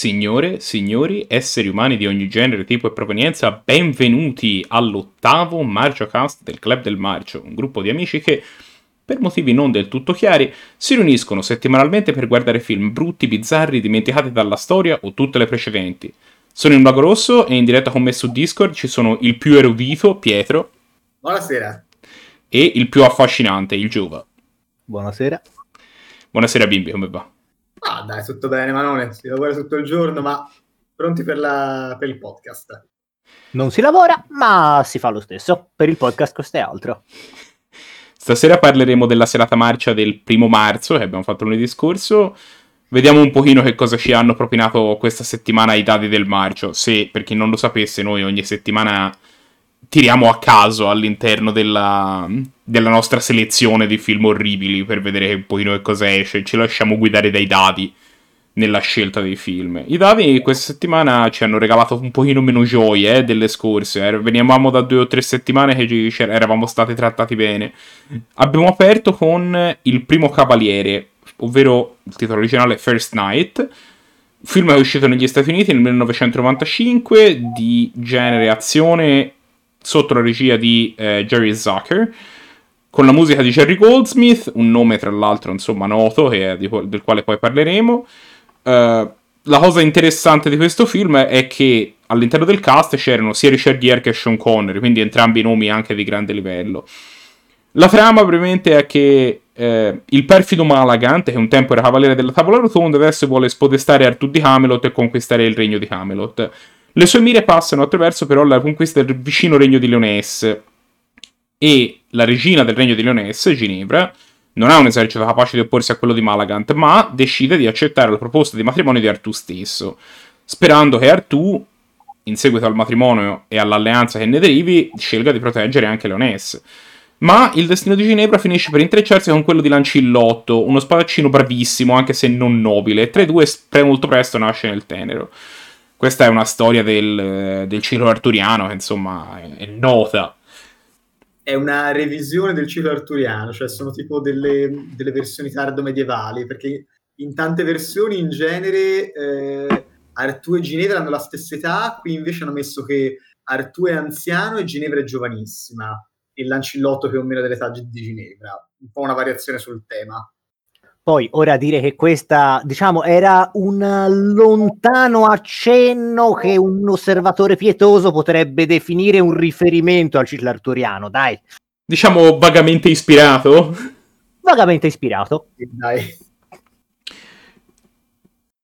Signore, signori, esseri umani di ogni genere, tipo e provenienza, benvenuti all'ottavo MargioCast del Club del Marcio, un gruppo di amici che, per motivi non del tutto chiari, si riuniscono settimanalmente per guardare film brutti, bizzarri, dimenticati dalla storia o tutte le precedenti. Sono il Mago Rosso e in diretta con me su Discord ci sono il più erudito, Pietro. Buonasera. E il più affascinante, il Giova. Buonasera. Buonasera bimbi, come va? Ah, dai, tutto bene, Manone. Si lavora tutto il giorno, ma pronti per, la... per il podcast. Non si lavora, ma si fa lo stesso. Per il podcast questo è altro. Stasera parleremo della serata marcia del primo marzo che abbiamo fatto lunedì scorso. Vediamo un pochino che cosa ci hanno propinato questa settimana i dati del marcio. Se, per chi non lo sapesse, noi ogni settimana tiriamo a caso all'interno della, della nostra selezione di film orribili per vedere un pochino che cosa esce. Ci lasciamo guidare dai dati nella scelta dei film. I dati questa settimana ci hanno regalato un pochino meno gioie eh, delle scorse. Eh. Venivamo da due o tre settimane che eravamo stati trattati bene. Abbiamo aperto con Il primo cavaliere, ovvero il titolo originale First Night. Film è uscito negli Stati Uniti nel 1995 di genere azione sotto la regia di eh, Jerry Zucker, con la musica di Jerry Goldsmith, un nome tra l'altro insomma noto di, del quale poi parleremo. Uh, la cosa interessante di questo film è che all'interno del cast c'erano sia Richard Gere che Sean Connery, quindi entrambi nomi anche di grande livello. La trama brevemente è che eh, il perfido Malagant, che un tempo era cavaliere della tavola rotonda, adesso vuole spodestare Artù di Camelot e conquistare il regno di Camelot. Le sue mire passano attraverso però la conquista del vicino regno di Leonesse e la regina del regno di Leonesse, Ginevra, non ha un esercito capace di opporsi a quello di Malagant, ma decide di accettare la proposta di matrimonio di Artù stesso, sperando che Artù, in seguito al matrimonio e all'alleanza che ne derivi, scelga di proteggere anche Leonesse. Ma il destino di Ginevra finisce per intrecciarsi con quello di Lancillotto, uno spadaccino bravissimo, anche se non nobile, e tra i due molto presto nasce nel tenero. Questa è una storia del, del ciclo arturiano che insomma è, è, nota. È una revisione del ciclo arturiano, cioè sono tipo delle, delle versioni tardo medievali, perché in tante versioni in genere eh, Artù e Ginevra hanno la stessa età, qui invece hanno messo che Artù è anziano e Ginevra è giovanissima, e Lancillotto è o meno dell'età di Ginevra, un po' una variazione sul tema. Poi, ora dire che questa, diciamo, era un lontano accenno che un osservatore pietoso potrebbe definire un riferimento al ciclo arturiano, dai. Diciamo vagamente ispirato? Vagamente ispirato. Dai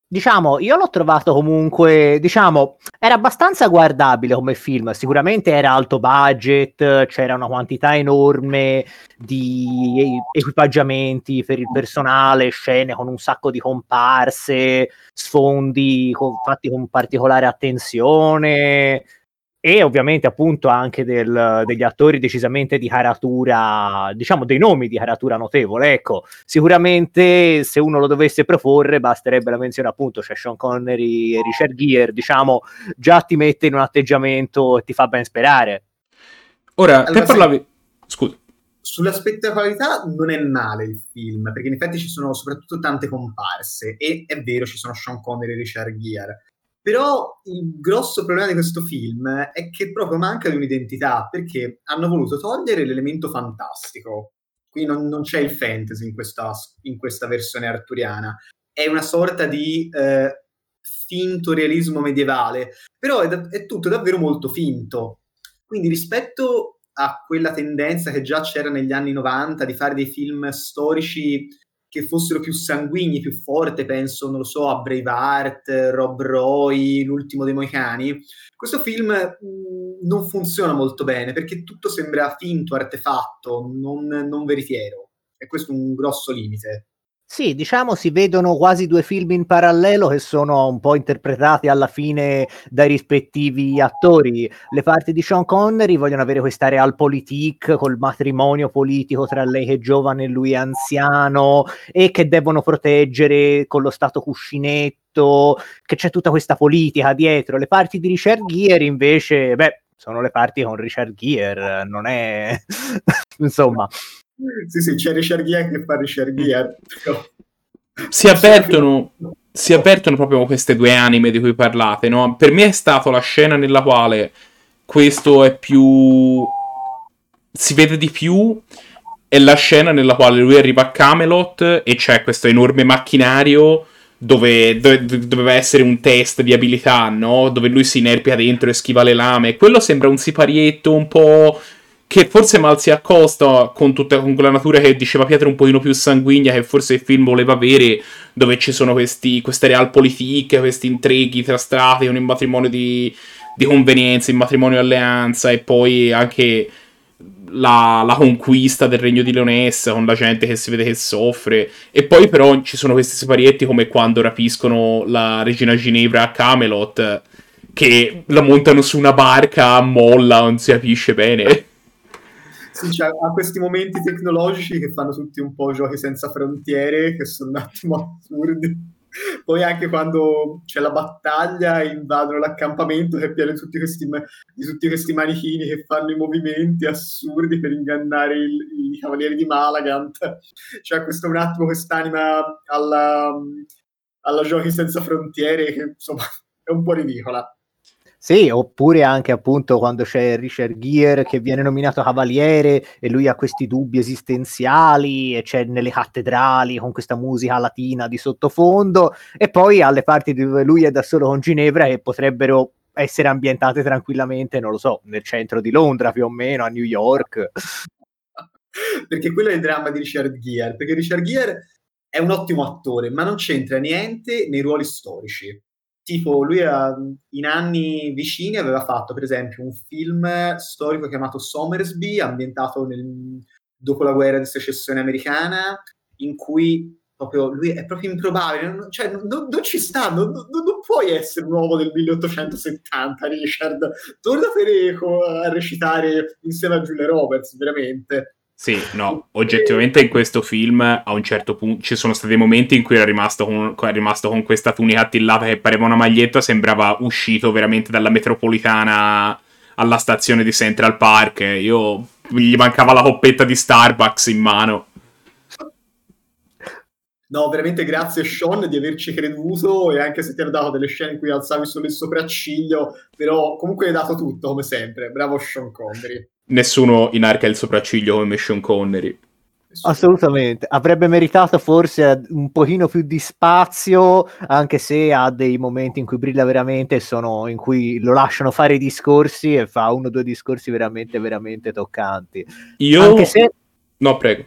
diciamo, io l'ho trovato comunque, diciamo, era abbastanza guardabile come film, sicuramente era alto budget, c'era una quantità enorme di equipaggiamenti per il personale, scene con un sacco di comparse, sfondi con, fatti con particolare attenzione, e ovviamente appunto anche del, degli attori decisamente di caratura, diciamo dei nomi di caratura notevole. Ecco, sicuramente se uno lo dovesse proporre basterebbe la menzione appunto, c'è Sean Connery e Richard Gere, diciamo, già ti mette in un atteggiamento e ti fa ben sperare. Ora, allora, te parlavi... Scusa. Sulla spettacolarità non è male il film, perché in effetti ci sono soprattutto tante comparse, e è vero ci sono Sean Connery e Richard Gere, però il grosso problema di questo film è che proprio manca di un'identità, perché hanno voluto togliere l'elemento fantastico. Qui non, non c'è il fantasy in questa, in questa, versione arturiana. È una sorta di eh, finto realismo medievale, però è, è tutto davvero molto finto. Quindi rispetto a quella tendenza che già c'era negli anni 90 di fare dei film storici che fossero più sanguigni, più forti, penso, non lo so, a Braveheart, Rob Roy, L'ultimo dei Moicani. Questo film mm, non funziona molto bene perché tutto sembra finto, artefatto, non, non veritiero. E questo è un grosso limite. Sì, diciamo si vedono quasi due film in parallelo che sono un po' interpretati alla fine dai rispettivi attori. Le parti di Sean Connery vogliono avere questa realpolitik col matrimonio politico tra lei che è giovane e lui è anziano e che devono proteggere con lo stato cuscinetto, che c'è tutta questa politica dietro. Le parti di Richard Gere invece, beh, sono le parti con Richard Gere, non è... insomma sì, sì, c'è Richard Gere che fa Richard Gere. Si avvertono, si avvertono proprio queste due anime di cui parlate, no? Per me è stata la scena nella quale questo è più... si vede di più è la scena nella quale lui arriva a Camelot e c'è questo enorme macchinario dove, dove, doveva essere un test di abilità, no? Dove lui si inerpia dentro e schiva le lame. Quello sembra un siparietto un po' che forse mal si accosta con tutta con quella natura che diceva Pietro un pochino più sanguigna che forse il film voleva avere dove ci sono questi, queste realpolitik, questi intrighi tra strati, un matrimonio di, di convenienza, un matrimonio alleanza e poi anche la, la, conquista del regno di Leonessa con la gente che si vede che soffre. E poi, però, ci sono questi siparietti come quando rapiscono la regina Ginevra a Camelot, che la montano su una barca a molla, non si capisce bene. Sì, cioè, ha questi momenti tecnologici che fanno tutti un po' giochi senza frontiere, che sono un attimo assurdi. Poi anche quando c'è la battaglia invadono l'accampamento che è pieno tutti, questi, di tutti questi manichini che fanno i movimenti assurdi per ingannare i cavalieri di Malagant. C'è questo un attimo quest'anima alla, alla giochi senza frontiere che insomma è un po' ridicola. Sì, oppure anche appunto quando c'è Richard Gere che viene nominato cavaliere e lui ha questi dubbi esistenziali e c'è nelle cattedrali con questa musica latina di sottofondo e poi alle parti dove lui è da solo con Ginevra che potrebbero essere ambientate tranquillamente, non lo so, nel centro di Londra più o meno, a New York. perché quello è il dramma di Richard Gere, perché Richard Gere è un ottimo attore, ma non c'entra niente nei ruoli storici tipo lui ha, in anni vicini aveva fatto per esempio un film storico chiamato Somersby ambientato nel, dopo la guerra di secessione americana in cui proprio lui è proprio improbabile non, cioè non, non ci sta non, non, puoi essere un uomo del 1870 Richard. Torna Fereco a recitare insieme a Julia Roberts veramente sì, no, oggettivamente in questo film a un certo punto ci sono stati momenti in cui era rimasto con, è rimasto con questa tunica attillata che pareva una maglietta, sembrava uscito veramente dalla metropolitana alla stazione di Central Park. Io gli mancava la coppetta di Starbucks in mano. No, veramente grazie Sean di averci creduto e anche se ti hanno dato delle scene in cui alzavi solo il sopracciglio, però comunque hai dato tutto come sempre. Bravo Sean Connery nessuno inarca il sopracciglio come Sean Connery. Assolutamente, avrebbe meritato forse un pochino più di spazio, anche se ha dei momenti in cui brilla veramente, sono in cui lo lasciano fare i discorsi e fa uno o due discorsi veramente, veramente toccanti. Io... Anche se... No, prego.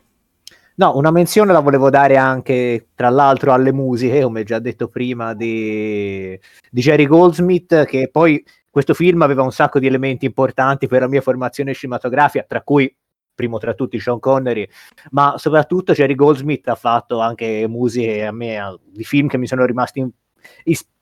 No, una menzione la volevo dare anche, tra l'altro, alle musiche, come già detto prima, di, di Jerry Goldsmith, che poi questo film aveva un sacco di elementi importanti per la mia formazione cinematografica, tra cui primo tra tutti Sean Connery, ma soprattutto Jerry Goldsmith ha fatto anche musiche a me di film che mi sono rimasti in,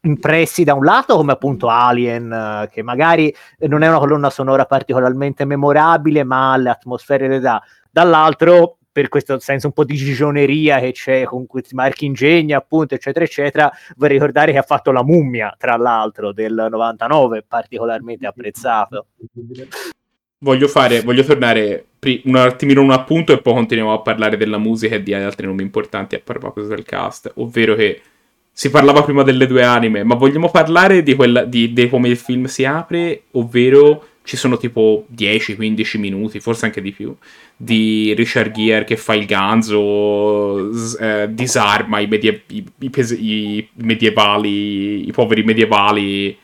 impressi da un lato come appunto Alien, che magari non è una colonna sonora particolarmente memorabile, ma le atmosfere le dà. Dall'altro per questo senso un po' di gigioneria che c'è con questi marchi ingegni, appunto, eccetera, eccetera. Vorrei ricordare che ha fatto La mummia, tra l'altro, del 99, particolarmente apprezzato. Voglio fare, voglio tornare un attimino un appunto e poi continuiamo a parlare della musica e di altri nomi importanti a proposito del cast, ovvero che si parlava prima delle due anime, ma vogliamo parlare di, quella, di, di come il film si apre, ovvero ci sono tipo 10-15 minuti, forse anche di più, di Richard Gere che fa il ganzo, eh, disarma i, medie- i, i, pes- i, medievali, i poveri medievali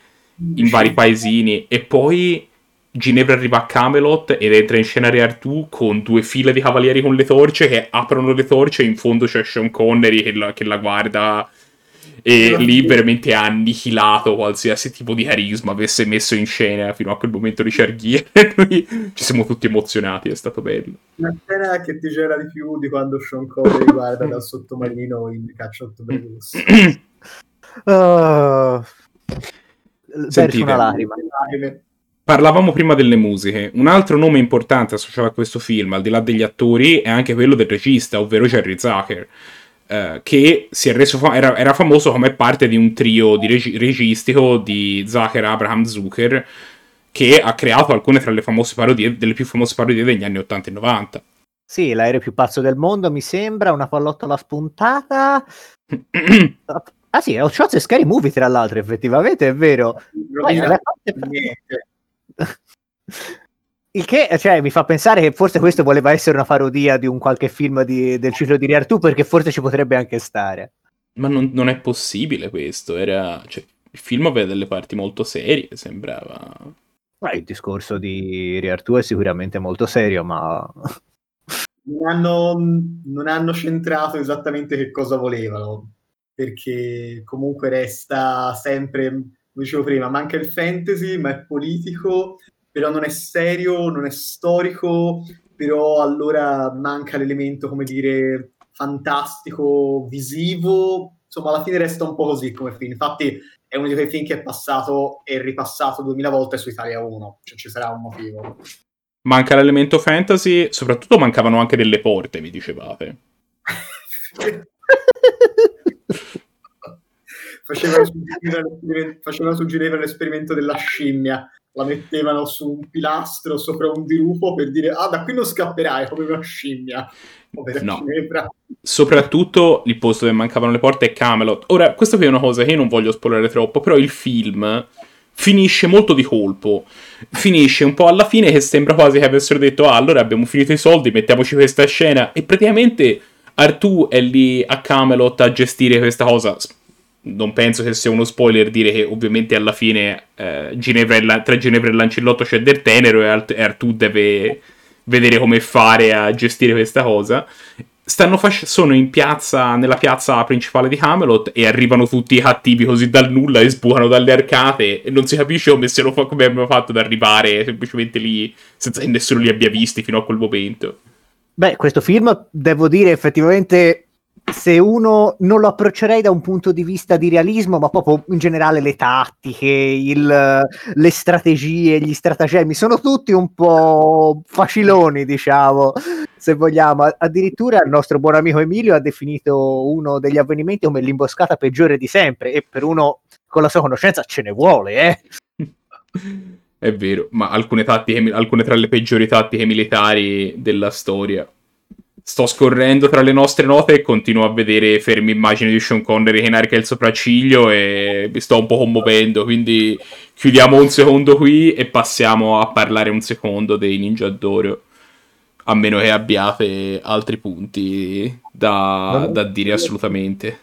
in vari paesini. E poi Ginevra arriva a Camelot ed entra in scena Re Artù con due file di cavalieri con le torce che aprono le torce e in fondo c'è Sean Connery che la, che la guarda e lì veramente ha annichilato qualsiasi tipo di carisma avesse messo in scena fino a quel momento di Gere. Noi ci siamo tutti emozionati, è stato bello. Una scena che ti c'era di più di quando Sean Connery guarda dal sottomarino in Caccia Ottobre Rosso. uh, Sentite, una lacrima. Parlavamo prima delle musiche. Un altro nome importante associato a questo film, al di là degli attori, è anche quello del regista, ovvero Jerry Zucker eh, che si è reso fam- era, era, famoso come parte di un trio di regi- registico di Zucker Abraham Zucker che ha creato alcune tra le famose parodie, delle più famose parodie degli anni 80 e 90. Sì, l'aereo più pazzo del mondo mi sembra, una pallottola spuntata. Ah sì, Hot Shots e Scary Movie tra l'altro, effettivamente è vero. Poi, Il che cioè, mi fa pensare che forse questo voleva essere una parodia di un qualche film di, del ciclo di Riartu, perché forse ci potrebbe anche stare. Ma non, non è possibile questo, era... Cioè, il film aveva delle parti molto serie, sembrava... Ma il discorso di Riartu è sicuramente molto serio, ma... Non hanno, non hanno centrato esattamente che cosa volevano, perché comunque resta sempre, come dicevo prima, manca il fantasy, ma è politico, però non è serio, non è storico, però allora manca l'elemento, come dire, fantastico, visivo, insomma alla fine resta un po' così come film. Infatti è uno di quei film che è passato e ripassato duemila volte su Italia 1, cioè ci sarà un motivo. Manca l'elemento fantasy, soprattutto mancavano anche delle porte, mi dicevate. facevano, suggerire, facevano suggerire l'esperimento della scimmia la mettevano su un pilastro sopra un dirupo per dire ah da qui non scapperai come una scimmia. No. soprattutto il posto dove mancavano le porte è Camelot. Ora questa qui è una cosa che io non voglio spoilerare troppo però il film finisce molto di colpo. Finisce un po' alla fine che sembra quasi che avessero detto ah allora abbiamo finito i soldi mettiamoci questa scena e praticamente Artù è lì a Camelot a gestire questa cosa non penso che sia uno spoiler dire che ovviamente alla fine eh, Ginevra tra Ginevra e Lancillotto c'è del tenero e, Art- e Artù deve vedere come fare a gestire questa cosa. Stanno fac- sono in piazza, nella piazza principale di Camelot e arrivano tutti i cattivi così dal nulla e sbucano dalle arcate e non si capisce come, lo fa- come abbiano fatto ad arrivare semplicemente lì senza che nessuno li abbia visti fino a quel momento. Beh, questo film, devo dire, effettivamente se uno non lo approccerei da un punto di vista di realismo, ma proprio in generale le tattiche, il, le strategie, gli stratagemmi, sono tutti un po' faciloni, diciamo, se vogliamo. Addirittura il nostro buon amico Emilio ha definito uno degli avvenimenti come l'imboscata peggiore di sempre, e per uno con la sua conoscenza ce ne vuole, eh. È vero, ma alcune tattiche, alcune tra le peggiori tattiche militari della storia sto scorrendo tra le nostre note e continuo a vedere fermi immagini di Sean Connery che inarca il sopracciglio e mi sto un po' commuovendo, quindi chiudiamo un secondo qui e passiamo a parlare un secondo dei Ninja d'Oro, a meno che abbiate altri punti da, da dire assolutamente.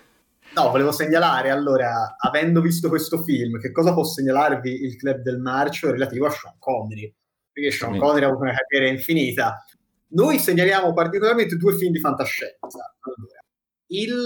No, volevo segnalare, allora, avendo visto questo film, che cosa può segnalarvi il club del marcio relativo a Sean Connery? Perché Sean Connery ha avuto una carriera infinita, noi segnaliamo particolarmente due film di fantascienza. Il,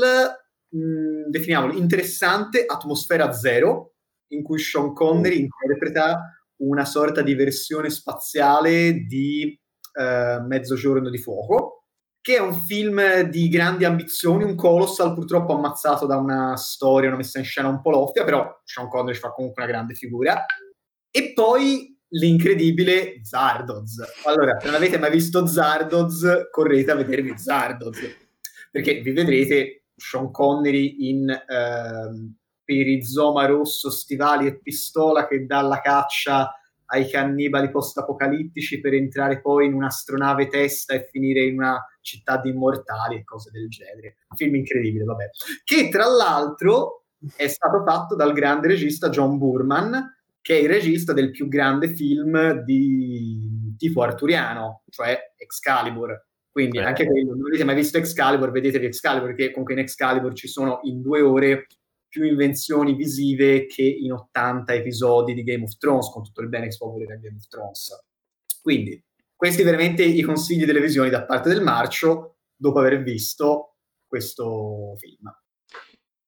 mh, mm, definiamolo, interessante Atmosfera Zero, in cui Sean Connery interpreta una sorta di versione spaziale di eh, Mezzogiorno di Fuoco, che è un film di grandi ambizioni, un colossal purtroppo ammazzato da una storia, una messa in scena un po' loffia, però Sean Connery fa comunque una grande figura. E poi l'incredibile Zardoz. Allora, se non avete mai visto Zardoz, correte a vedervi Zardoz, perché vi vedrete Sean Connery in eh, perizoma rosso, stivali e pistola che dà la caccia ai cannibali post-apocalittici per entrare poi in un'astronave testa e finire in una città di immortali e cose del genere. Un film incredibile, vabbè. Che tra l'altro è stato fatto dal grande regista John Burman, che è il regista del più grande film di tipo arturiano, cioè Excalibur. Quindi eh. anche quello, non avete mai visto Excalibur, vedetevi Excalibur, perché comunque in Excalibur ci sono in due ore più invenzioni visive che in 80 episodi di Game of Thrones, con tutto il bene che si può volere a Game of Thrones. Quindi, questi veramente i consigli delle visioni da parte del Marcio, dopo aver visto questo film.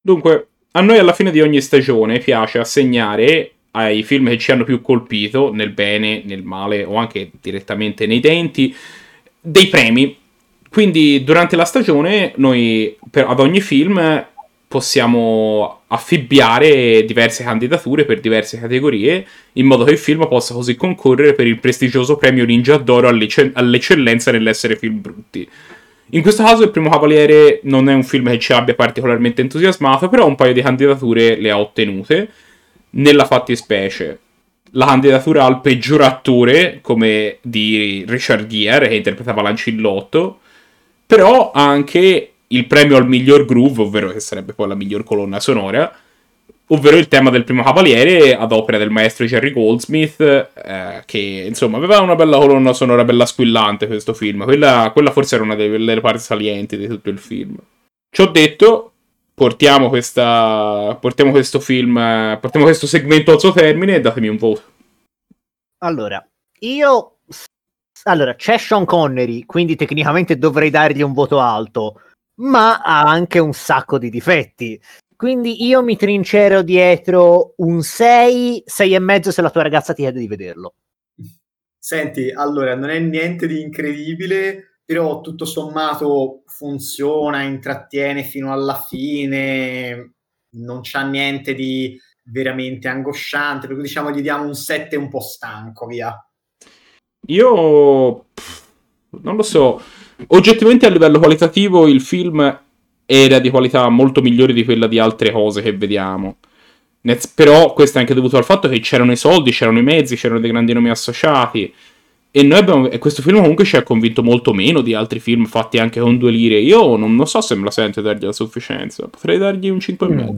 Dunque, a noi alla fine di ogni stagione piace assegnare ai film che ci hanno più colpito, nel bene, nel male o anche direttamente nei denti, dei premi. Quindi durante la stagione noi per, ad ogni film possiamo affibbiare diverse candidature per diverse categorie in modo che il film possa così concorrere per il prestigioso premio Ninja d'Oro all'eccellenza nell'essere film brutti. In questo caso il primo Cavaliere non è un film che ci abbia particolarmente entusiasmato, però un paio di candidature le ha ottenute nella fattispecie la candidatura al peggior attore come di Richard Gere che interpretava Lancillotto però anche il premio al miglior groove, ovvero che sarebbe poi la miglior colonna sonora, ovvero il tema del primo Cavaliere ad opera del maestro Jerry Goldsmith, eh, che insomma aveva una bella colonna sonora bella squillante questo film, quella, quella forse era una delle, delle parti salienti di tutto il film. Ci ho detto, portiamo, questa, portiamo questo film, portiamo questo segmento al suo termine e datemi un voto. Allora, io... Allora, c'è Sean Connery, quindi tecnicamente dovrei dargli un voto alto, ma ha anche un sacco di difetti. Quindi io mi trincero dietro un 6, 6 e mezzo se la tua ragazza ti chiede di vederlo. Senti, allora, non è niente di incredibile, però tutto sommato funziona, intrattiene fino alla fine, non c'ha niente di veramente angosciante, per cui diciamo gli diamo un 7 un po' stanco, via. Io non lo so, oggettivamente a livello qualitativo il film era di qualità molto migliore di quella di altre cose che vediamo. Però questo è anche dovuto al fatto che c'erano i soldi, c'erano i mezzi, c'erano dei grandi nomi associati. E, noi abbiamo, e questo film comunque ci ha convinto molto meno di altri film fatti anche con due lire. Io non, non so se me la sento dargli la sufficienza. Potrei dargli un 5,5. Mm.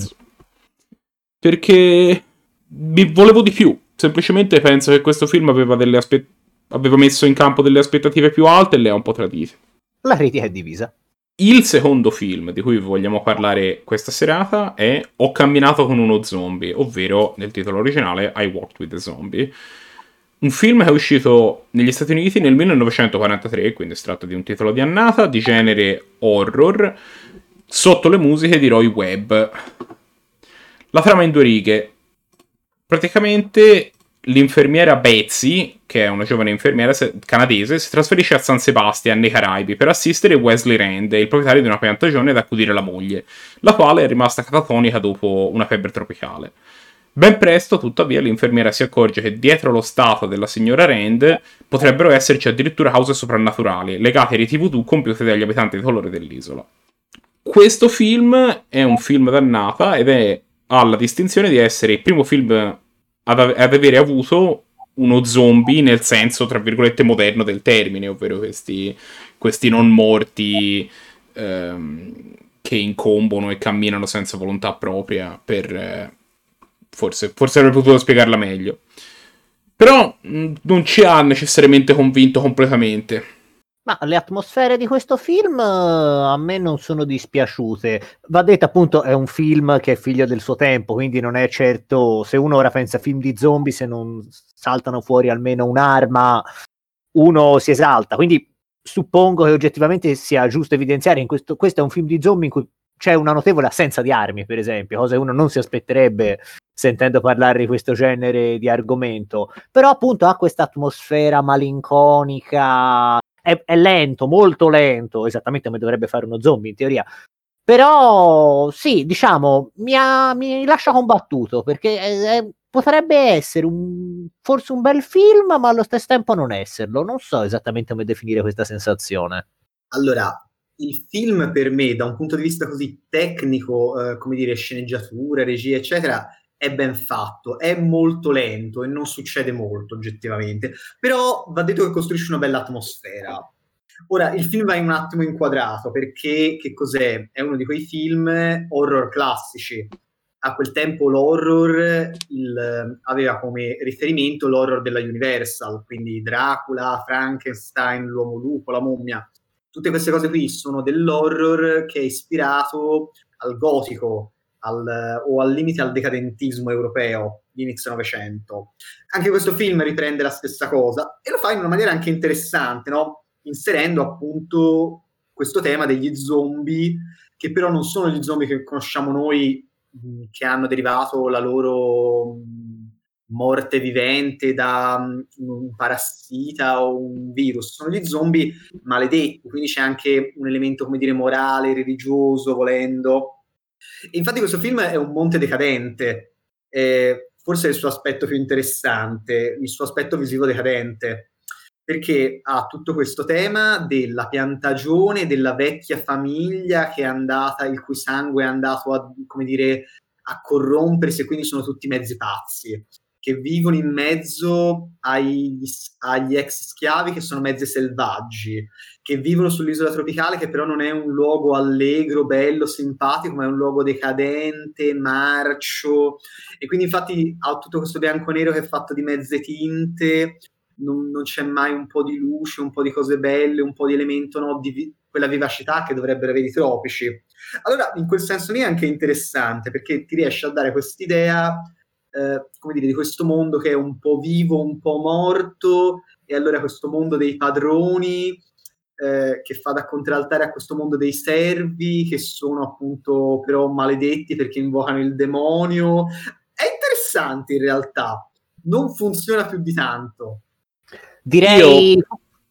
Perché mi volevo di più. Semplicemente penso che questo film aveva, aspe- aveva messo in campo delle aspettative più alte e le ha un po' tradite. La critica è divisa. Il secondo film di cui vogliamo parlare questa serata è Ho camminato con uno zombie, ovvero nel titolo originale I Walked with a Zombie. Un film che è uscito negli Stati Uniti nel 1943, quindi è tratto di un titolo di annata, di genere horror, sotto le musiche di Roy Webb. La trama in due righe. Praticamente l'infermiera Betsy, che è una giovane infermiera canadese, si trasferisce a San Sebastian, nei Caraibi, per assistere Wesley Rand, il proprietario di una piantagione, ed accudire la moglie, la quale è rimasta catatonica dopo una febbre tropicale. Ben presto, tuttavia, l'infermiera si accorge che dietro lo stato della signora Rand potrebbero esserci addirittura cause soprannaturali, legate ai riti voodoo compiute dagli abitanti di colore dell'isola. Questo film è un film dannata ed è, ha la distinzione di essere il primo film ad, ad avere avuto uno zombie nel senso, tra virgolette, moderno del termine, ovvero questi, questi non morti ehm, che incombono e camminano senza volontà propria per... Eh, forse, forse avrei potuto spiegarla meglio. Però mh, non ci ha necessariamente convinto completamente. Ma le atmosfere di questo film uh, a me non sono dispiaciute. Va detto appunto è un film che è figlio del suo tempo, quindi non è certo se uno ora pensa a film di zombie se non saltano fuori almeno un'arma, uno si esalta. Quindi suppongo che oggettivamente sia giusto evidenziare in questo questo è un film di zombie in cui c'è una notevole assenza di armi, per esempio, cosa che uno non si aspetterebbe sentendo parlare di questo genere di argomento. Però appunto ha questa atmosfera malinconica è, è lento, molto lento, esattamente come dovrebbe fare uno zombie in teoria. Però sì, diciamo, mi, ha, mi lascia combattuto perché è, è, potrebbe essere un, forse un bel film, ma allo stesso tempo non esserlo. Non so esattamente come definire questa sensazione. Allora, il film per me, da un punto di vista così tecnico, eh, come dire, sceneggiatura, regia, eccetera, è ben fatto, è molto lento e non succede molto oggettivamente, però va detto che costruisce una bella atmosfera. Ora, il film va un attimo inquadrato perché che cos'è? È uno di quei film horror classici. A quel tempo l'horror il, aveva come riferimento l'horror della Universal, quindi Dracula, Frankenstein, l'uomo lupo, la mummia. Tutte queste cose qui sono dell'horror che è ispirato al gotico, al, o al limite al decadentismo europeo di inizio Novecento. Anche questo film riprende la stessa cosa e lo fa in una maniera anche interessante, no? inserendo appunto questo tema degli zombie, che però non sono gli zombie che conosciamo noi, che hanno derivato la loro morte vivente da un parassita o un virus, sono gli zombie maledetti, quindi c'è anche un elemento, come dire, morale, religioso, volendo, Infatti questo film è un monte decadente, eh, forse è il suo aspetto più interessante, il suo aspetto visivo decadente, perché ha tutto questo tema della piantagione, della vecchia famiglia che è andata, il cui sangue è andato a, come dire, a corrompersi e quindi sono tutti mezzi pazzi. Che vivono in mezzo agli, agli ex schiavi che sono mezzi selvaggi, che vivono sull'isola tropicale che però non è un luogo allegro, bello, simpatico, ma è un luogo decadente, marcio e quindi infatti ha tutto questo bianco nero che è fatto di mezze tinte, non, non c'è mai un po' di luce, un po' di cose belle, un po' di elemento no, di vi- quella vivacità che dovrebbero avere i tropici. Allora, in quel senso lì è anche interessante perché ti riesce a dare quest'idea eh, come dire, di questo mondo che è un po' vivo, un po' morto, e allora questo mondo dei padroni eh, che fa da contraltare a questo mondo dei servi che sono appunto però maledetti perché invocano il demonio. È interessante in realtà, non funziona più di tanto. Direi Io...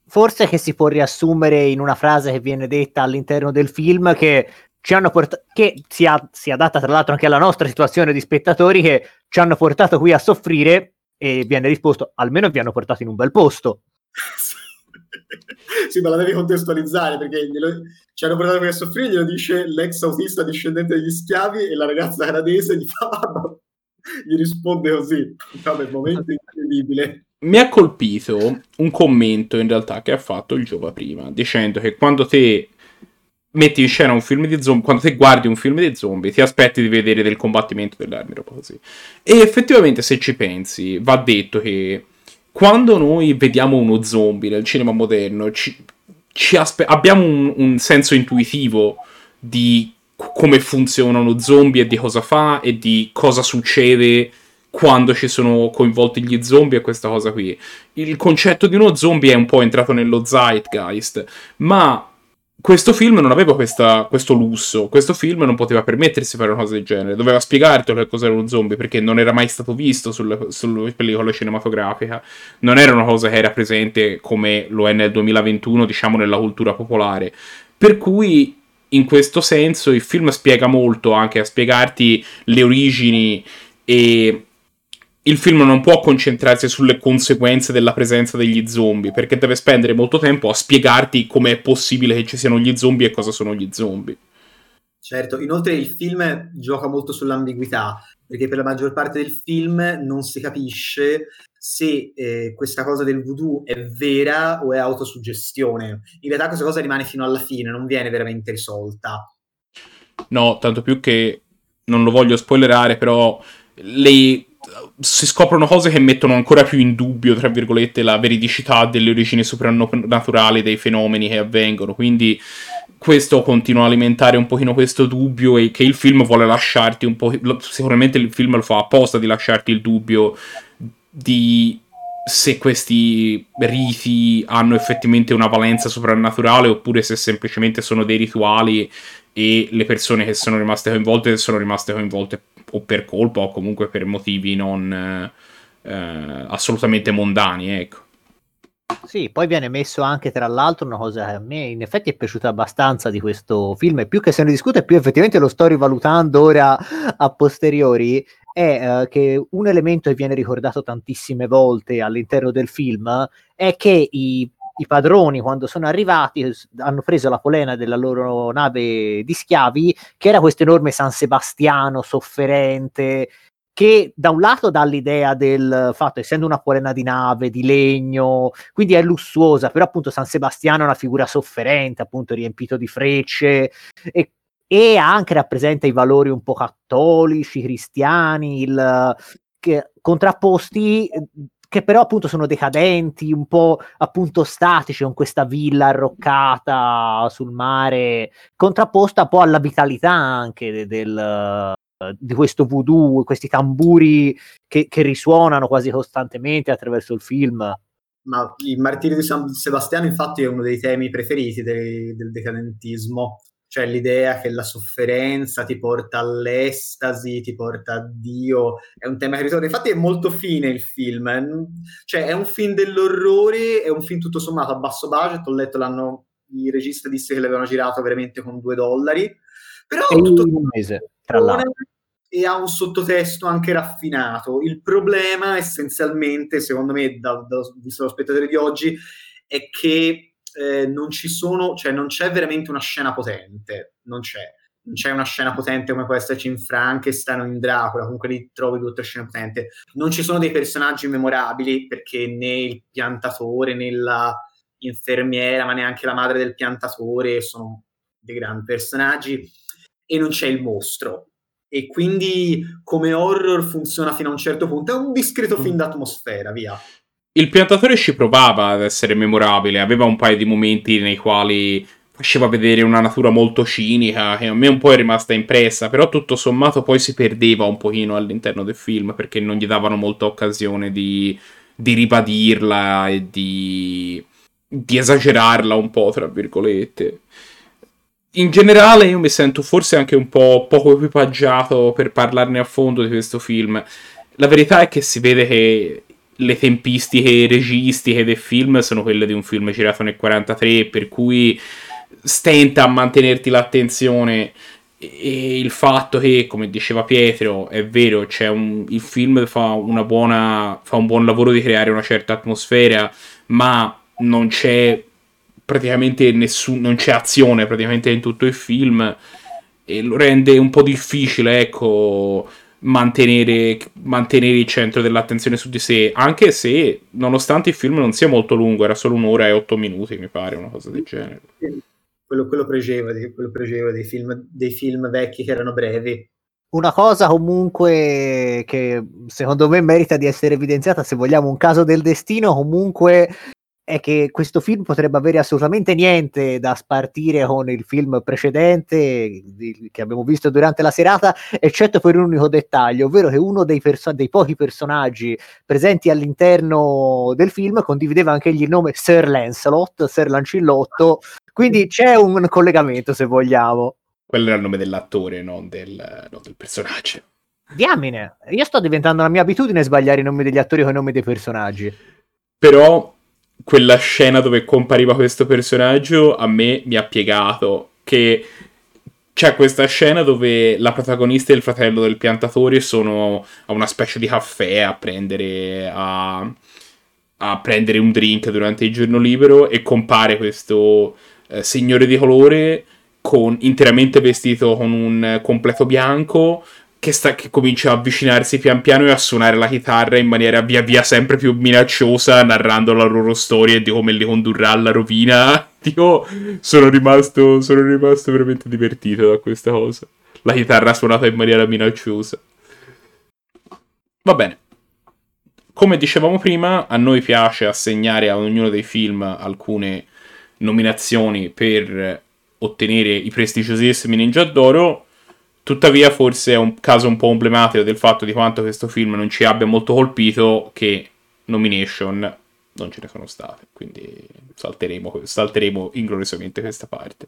forse che si può riassumere in una frase che viene detta all'interno del film che ci hanno portato, che si, ha, si adatta tra l'altro anche alla nostra situazione di spettatori che ci hanno portato qui a soffrire e viene risposto almeno vi hanno portato in un bel posto. sì, ma la devi contestualizzare perché glielo, ci hanno portato qui a soffrire, glielo dice l'ex autista discendente degli schiavi e la ragazza canadese gli, fa, gli risponde così. Vabbè, momento incredibile. Mi ha colpito un commento in realtà che ha fatto il Giova prima, dicendo che quando te metti in scena un film di zombie, quando te guardi un film di zombie, ti aspetti di vedere del combattimento delle armi, roba così. E effettivamente, se ci pensi, va detto che quando noi vediamo uno zombie nel cinema moderno, ci, ci aspe- abbiamo un, un, senso intuitivo di come funziona uno zombie e di cosa fa e di cosa succede quando ci sono coinvolti gli zombie e questa cosa qui. Il concetto di uno zombie è un po' entrato nello zeitgeist, ma questo film non aveva questa, questo lusso, questo film non poteva permettersi di fare una cosa del genere, doveva spiegarti che cos'era uno zombie perché non era mai stato visto sulle, sulle pellicole cinematografiche, non era una cosa che era presente come lo è nel 2021, diciamo, nella cultura popolare. Per cui, in questo senso, il film spiega molto anche a spiegarti le origini e il film non può concentrarsi sulle conseguenze della presenza degli zombie, perché deve spendere molto tempo a spiegarti come è possibile che ci siano gli zombie e cosa sono gli zombie. Certo, inoltre il film gioca molto sull'ambiguità, perché per la maggior parte del film non si capisce se eh, questa cosa del voodoo è vera o è autosuggestione. In realtà questa cosa rimane fino alla fine, non viene veramente risolta. No, tanto più che non lo voglio spoilerare, però le si scoprono cose che mettono ancora più in dubbio, tra virgolette, la veridicità delle origini soprannaturali dei fenomeni che avvengono. Quindi questo continua a alimentare un pochino questo dubbio e che il film vuole lasciarti un po'. Sicuramente il film lo fa apposta di lasciarti il dubbio di se questi riti hanno effettivamente una valenza soprannaturale oppure se semplicemente sono dei rituali e le persone che sono rimaste coinvolte sono rimaste coinvolte o per colpa o comunque per motivi non eh, assolutamente mondani, ecco. Sì, poi viene messo anche tra l'altro una cosa che a me in effetti è piaciuta abbastanza di questo film, e più che se ne discute, più effettivamente lo sto rivalutando ora a posteriori, è uh, che un elemento che viene ricordato tantissime volte all'interno del film è che i i padroni quando sono arrivati hanno preso la polena della loro nave di schiavi che era questo enorme San Sebastiano sofferente che da un lato dà l'idea del fatto, essendo una polena di nave, di legno, quindi è lussuosa, però appunto San Sebastiano è una figura sofferente, appunto riempito di frecce, e, e anche rappresenta i valori un po' cattolici, cristiani, il, che, contrapposti che però appunto sono decadenti, un po' appunto statici, con questa villa arroccata sul mare, contrapposta un po' alla vitalità anche de- del, di questo voodoo, questi tamburi che, che, risuonano quasi costantemente attraverso il film. Ma il martirio di San Sebastiano infatti è uno dei temi preferiti de- del decadentismo cioè l'idea che la sofferenza ti porta all'estasi, ti porta a Dio, è un tema che ritorna. Infatti è molto fine il film, cioè è un film dell'orrore, è un film tutto sommato a basso budget, ho letto l'anno, il regista disse che l'avevano girato veramente con due dollari, però è tutto un mese, tra l'altro. E ha un sottotesto anche raffinato. Il problema essenzialmente, secondo me, da, da, visto lo spettatore di oggi, è che eh, non ci sono, cioè non c'è veramente una scena potente, non c'è. non c'è una scena potente come può esserci in Frankenstein o in Dracula, comunque lì trovi due o tre scene potenti. Non ci sono dei personaggi memorabili perché né il piantatore né la infermiera, ma neanche la madre del piantatore sono dei grandi personaggi e non c'è il mostro. E quindi come horror funziona fino a un certo punto, è un discreto film d'atmosfera, via. Il piantatore ci provava ad essere memorabile, aveva un paio di momenti nei quali faceva vedere una natura molto cinica che a me un po' è rimasta impressa, però tutto sommato poi si perdeva un pochino all'interno del film perché non gli davano molta occasione di, di ribadirla e di, di esagerarla un po', tra virgolette. In generale io mi sento forse anche un po' poco equipaggiato per parlarne a fondo di questo film. La verità è che si vede che le tempistiche registiche del film sono quelle di un film girato nel 43, per cui stenta a mantenerti l'attenzione. E il fatto che, come diceva Pietro, è vero, un, il film fa, buona, fa un buon lavoro di creare una certa atmosfera, ma non c'è praticamente nessun, non c'è azione praticamente in tutto il film e lo rende un po' difficile, ecco, mantenere, mantenere il centro dell'attenzione su di sé, anche se nonostante il film non sia molto lungo, era solo un'ora e otto minuti, mi pare, una cosa del genere quello, quello pregevole, quello pregevole dei, film, dei film vecchi che erano brevi. Una cosa comunque che secondo me merita di essere evidenziata, se vogliamo un caso del destino, comunque è che questo film potrebbe avere assolutamente niente da spartire con il film precedente che abbiamo visto durante la serata, eccetto per un unico dettaglio, ovvero che uno dei, perso- dei pochi personaggi presenti all'interno del film condivideva anche il nome Sir Lancelot, Sir Lancillotto, quindi c'è un collegamento, se vogliamo. Quello era il nome dell'attore, non del, non del personaggio. Diamine, io sto diventando la mia abitudine sbagliare i nomi degli attori con i nomi dei personaggi. Però quella scena dove compariva questo personaggio a me mi ha piegato che c'è questa scena dove la protagonista e il fratello del piantatore sono a una specie di caffè a prendere a, a prendere un drink durante il giorno libero e compare questo eh, signore di colore con, interamente vestito con un completo bianco che, sta, che comincia a avvicinarsi pian piano e a suonare la chitarra in maniera via via sempre più minacciosa, narrando la loro storia e di come li condurrà alla rovina. Io sono rimasto, sono rimasto veramente divertito da questa cosa. La chitarra suonata in maniera minacciosa. Va bene. Come dicevamo prima, a noi piace assegnare a ognuno dei film alcune nominazioni per ottenere i prestigiosissimi Ninja d'Oro. Tuttavia, forse è un caso un po' emblematico del fatto di quanto questo film non ci abbia molto colpito che nomination non ce ne sono state. Quindi salteremo, salteremo ingloriosamente questa parte.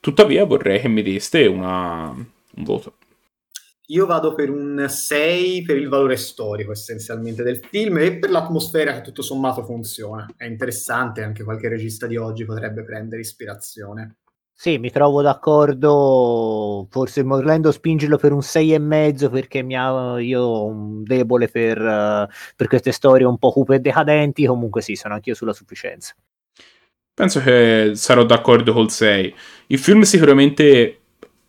Tuttavia, vorrei che mi deste una, un voto. Io vado per un 6 per il valore storico essenzialmente del film e per l'atmosfera che tutto sommato funziona. È interessante, anche qualche regista di oggi potrebbe prendere ispirazione. Sì, mi trovo d'accordo. Forse volendo spingerlo per un 6,5 perché ha, io ho un debole per, uh, per queste storie un po' cupe e decadenti. Comunque, sì, sono anch'io sulla sufficienza. Penso che sarò d'accordo col 6. Il film sicuramente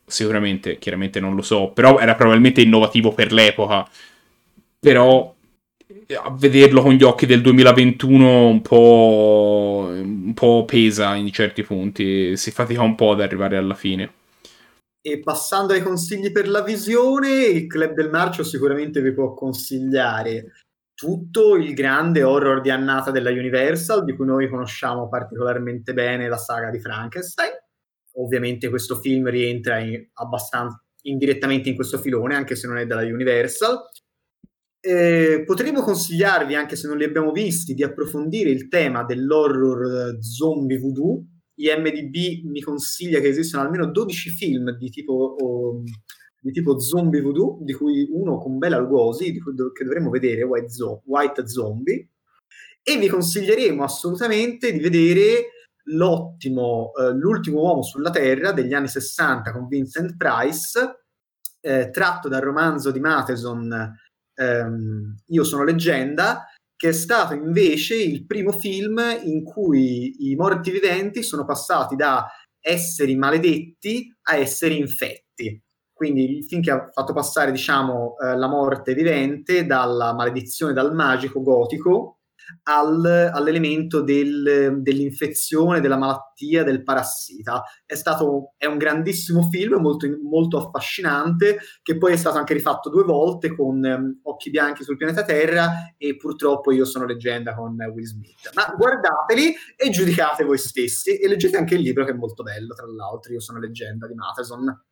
sicuramente, chiaramente non lo so, però era probabilmente innovativo per l'epoca. Però a vederlo con gli occhi del 2021 un po', un po' pesa in certi punti, si fatica un po' ad arrivare alla fine. E passando ai consigli per la visione, il Club del Marcio sicuramente vi può consigliare tutto il grande horror di annata della Universal, di cui noi conosciamo particolarmente bene la saga di Frankenstein ovviamente questo film rientra in, abbastanza indirettamente in questo filone, anche se non è dalla Universal. Eh, potremmo consigliarvi, anche se non li abbiamo visti, di approfondire il tema dell'horror eh, zombie voodoo. IMDB mi consiglia che esistono almeno 12 film di tipo, oh, di tipo zombie voodoo, di cui uno con Bela Lugosi, di cui do- che dovremmo vedere, White, Zo- White Zombie. E vi consiglieremo assolutamente di vedere l'ottimo, eh, l'ultimo uomo sulla Terra degli anni 60 con Vincent Price, eh, tratto dal romanzo di Matheson ehm, Io sono leggenda, che è stato invece il primo film in cui i morti viventi sono passati da esseri maledetti a esseri infetti. Quindi il film che ha fatto passare, diciamo, eh, la morte vivente dalla maledizione, dal magico gotico al, all'elemento del, dell'infezione, della malattia, del parassita. È stato è un grandissimo film, molto, molto affascinante, che poi è stato anche rifatto due volte con um, Occhi bianchi sul pianeta Terra e purtroppo io sono leggenda con Will Smith. Ma guardateli e giudicate voi stessi e leggete anche il libro che è molto bello, tra l'altro, io sono leggenda di Matheson.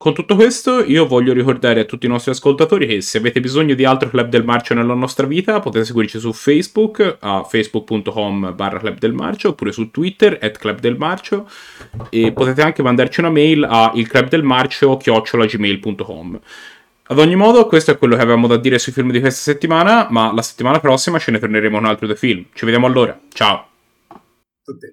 Con tutto questo, io voglio ricordare a tutti i nostri ascoltatori che se avete bisogno di altro Club del Marcio nella nostra vita, potete seguirci su Facebook a facebook.com barra Club del Marcio oppure su Twitter at Club del Marcio e potete anche mandarci una mail a ilclubdelmarcio chiocciolagmail.com. Ad ogni modo, questo è quello che avevamo da dire sui film di questa settimana, ma la settimana prossima ce ne torneremo un altro dei film. Ci vediamo allora. Ciao. Tutti.